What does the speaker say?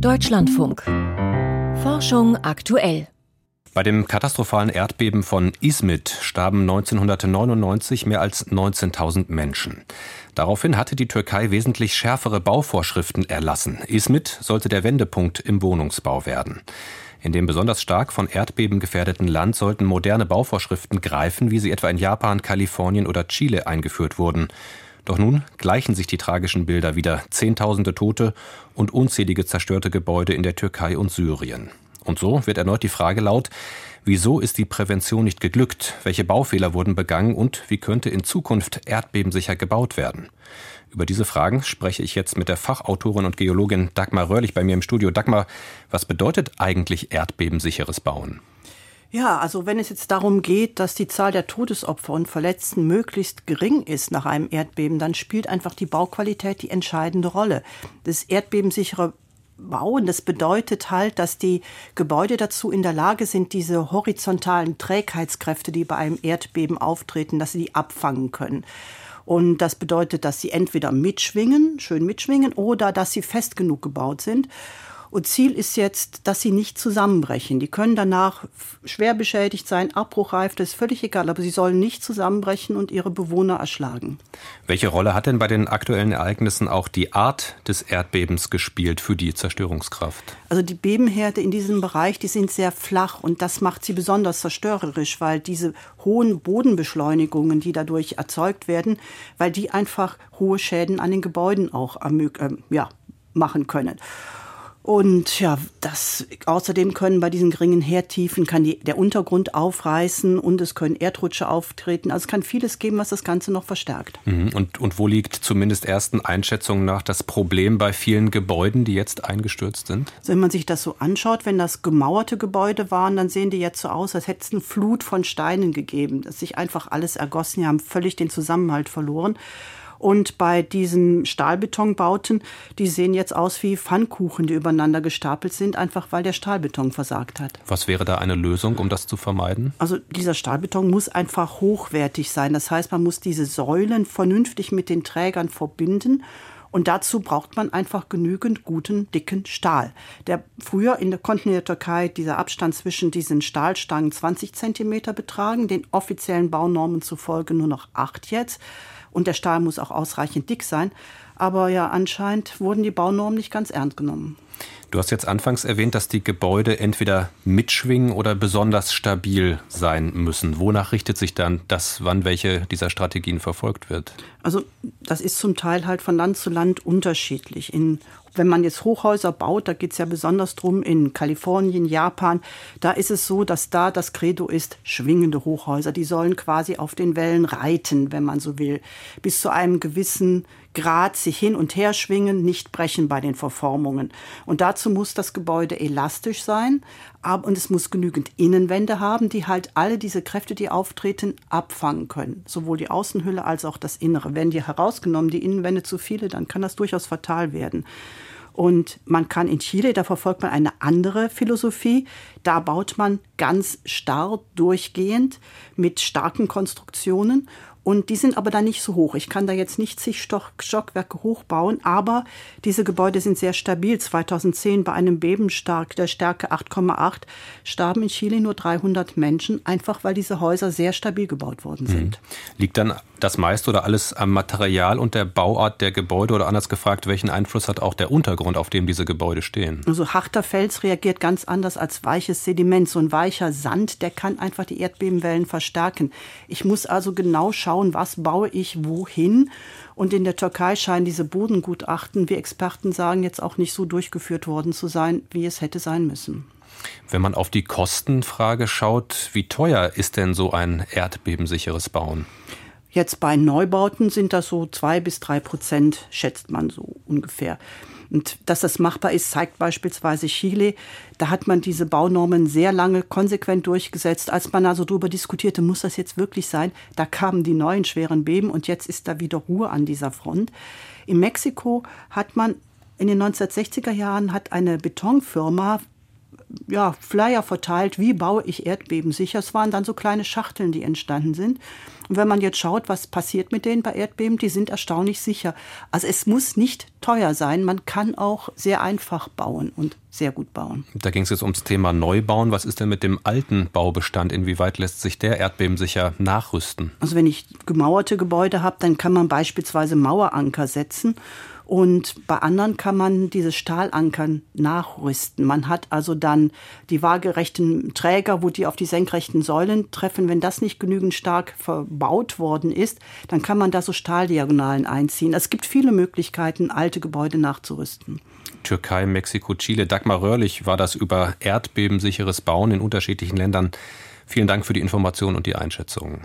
Deutschlandfunk. Forschung aktuell. Bei dem katastrophalen Erdbeben von Izmit starben 1999 mehr als 19.000 Menschen. Daraufhin hatte die Türkei wesentlich schärfere Bauvorschriften erlassen. Izmit sollte der Wendepunkt im Wohnungsbau werden. In dem besonders stark von Erdbeben gefährdeten Land sollten moderne Bauvorschriften greifen, wie sie etwa in Japan, Kalifornien oder Chile eingeführt wurden. Doch nun gleichen sich die tragischen Bilder wieder. Zehntausende Tote und unzählige zerstörte Gebäude in der Türkei und Syrien. Und so wird erneut die Frage laut, wieso ist die Prävention nicht geglückt? Welche Baufehler wurden begangen und wie könnte in Zukunft erdbebensicher gebaut werden? Über diese Fragen spreche ich jetzt mit der Fachautorin und Geologin Dagmar Röhrlich bei mir im Studio. Dagmar, was bedeutet eigentlich erdbebensicheres Bauen? Ja, also wenn es jetzt darum geht, dass die Zahl der Todesopfer und Verletzten möglichst gering ist nach einem Erdbeben, dann spielt einfach die Bauqualität die entscheidende Rolle. Das erdbebensichere Bauen, das bedeutet halt, dass die Gebäude dazu in der Lage sind, diese horizontalen Trägheitskräfte, die bei einem Erdbeben auftreten, dass sie die abfangen können. Und das bedeutet, dass sie entweder mitschwingen, schön mitschwingen, oder dass sie fest genug gebaut sind. Und Ziel ist jetzt, dass sie nicht zusammenbrechen. Die können danach schwer beschädigt sein, abbruchreif, das ist völlig egal, aber sie sollen nicht zusammenbrechen und ihre Bewohner erschlagen. Welche Rolle hat denn bei den aktuellen Ereignissen auch die Art des Erdbebens gespielt für die Zerstörungskraft? Also die Bebenherde in diesem Bereich, die sind sehr flach und das macht sie besonders zerstörerisch, weil diese hohen Bodenbeschleunigungen, die dadurch erzeugt werden, weil die einfach hohe Schäden an den Gebäuden auch äh, ja, machen können. Und ja, das außerdem können bei diesen geringen Herdtiefen kann die, der Untergrund aufreißen und es können Erdrutsche auftreten. Also es kann vieles geben, was das Ganze noch verstärkt. Mhm. Und, und wo liegt zumindest ersten Einschätzungen nach das Problem bei vielen Gebäuden, die jetzt eingestürzt sind? Also wenn man sich das so anschaut, wenn das gemauerte Gebäude waren, dann sehen die jetzt so aus, als hätte es eine Flut von Steinen gegeben, dass sich einfach alles ergossen. Die haben völlig den Zusammenhalt verloren. Und bei diesen Stahlbetonbauten, die sehen jetzt aus wie Pfannkuchen, die übereinander gestapelt sind, einfach weil der Stahlbeton versagt hat. Was wäre da eine Lösung, um das zu vermeiden? Also dieser Stahlbeton muss einfach hochwertig sein. Das heißt, man muss diese Säulen vernünftig mit den Trägern verbinden. Und dazu braucht man einfach genügend guten, dicken Stahl. Der früher in der, konnten in der Türkei dieser Abstand zwischen diesen Stahlstangen 20 Zentimeter betragen, den offiziellen Baunormen zufolge nur noch acht jetzt. Und der Stahl muss auch ausreichend dick sein. Aber ja, anscheinend wurden die Baunormen nicht ganz ernst genommen. Du hast jetzt anfangs erwähnt, dass die Gebäude entweder mitschwingen oder besonders stabil sein müssen. Wonach richtet sich dann das, wann welche dieser Strategien verfolgt wird? Also das ist zum Teil halt von Land zu Land unterschiedlich. In wenn man jetzt Hochhäuser baut, da geht es ja besonders drum in Kalifornien, Japan, da ist es so, dass da das Credo ist, schwingende Hochhäuser, die sollen quasi auf den Wellen reiten, wenn man so will, bis zu einem gewissen Grad sich hin und her schwingen, nicht brechen bei den Verformungen. Und dazu muss das Gebäude elastisch sein, und es muss genügend Innenwände haben, die halt alle diese Kräfte, die auftreten, abfangen können. Sowohl die Außenhülle als auch das Innere. Werden die herausgenommen, die Innenwände zu viele, dann kann das durchaus fatal werden. Und man kann in Chile, da verfolgt man eine andere Philosophie. Da baut man ganz starr durchgehend mit starken Konstruktionen und die sind aber da nicht so hoch. Ich kann da jetzt nicht zig Stockwerke hochbauen, aber diese Gebäude sind sehr stabil. 2010 bei einem Beben stark, der Stärke 8,8 starben in Chile nur 300 Menschen, einfach weil diese Häuser sehr stabil gebaut worden sind. Mhm. Liegt dann das meiste oder alles am Material und der Bauart der Gebäude oder anders gefragt, welchen Einfluss hat auch der Untergrund, auf dem diese Gebäude stehen? Also harter Fels reagiert ganz anders als weiches Sediment. So ein weicher Sand, der kann einfach die Erdbebenwellen verstärken. Ich muss also genau schauen, schauen, was baue ich wohin. Und in der Türkei scheinen diese Bodengutachten, wie Experten sagen, jetzt auch nicht so durchgeführt worden zu sein, wie es hätte sein müssen. Wenn man auf die Kostenfrage schaut, wie teuer ist denn so ein erdbebensicheres Bauen? Jetzt bei Neubauten sind das so zwei bis drei Prozent, schätzt man so ungefähr. Und dass das machbar ist, zeigt beispielsweise Chile. Da hat man diese Baunormen sehr lange konsequent durchgesetzt. Als man also darüber diskutierte, muss das jetzt wirklich sein, da kamen die neuen schweren Beben und jetzt ist da wieder Ruhe an dieser Front. In Mexiko hat man in den 1960er Jahren hat eine Betonfirma ja, Flyer verteilt, wie baue ich Erdbeben sicher. Es waren dann so kleine Schachteln, die entstanden sind. Und wenn man jetzt schaut, was passiert mit denen bei Erdbeben, die sind erstaunlich sicher. Also es muss nicht teuer sein, man kann auch sehr einfach bauen und sehr gut bauen. Da ging es jetzt ums Thema Neubauen. Was ist denn mit dem alten Baubestand? Inwieweit lässt sich der erdbebensicher nachrüsten? Also wenn ich gemauerte Gebäude habe, dann kann man beispielsweise Maueranker setzen und bei anderen kann man diese Stahlankern nachrüsten. Man hat also dann die waagerechten Träger, wo die auf die senkrechten Säulen treffen. Wenn das nicht genügend stark verbaut worden ist, dann kann man da so Stahldiagonalen einziehen. Es gibt viele Möglichkeiten, alte Gebäude nachzurüsten. Türkei, Mexiko, Chile. Dagmar Röhrlich war das über erdbebensicheres Bauen in unterschiedlichen Ländern. Vielen Dank für die Information und die Einschätzung.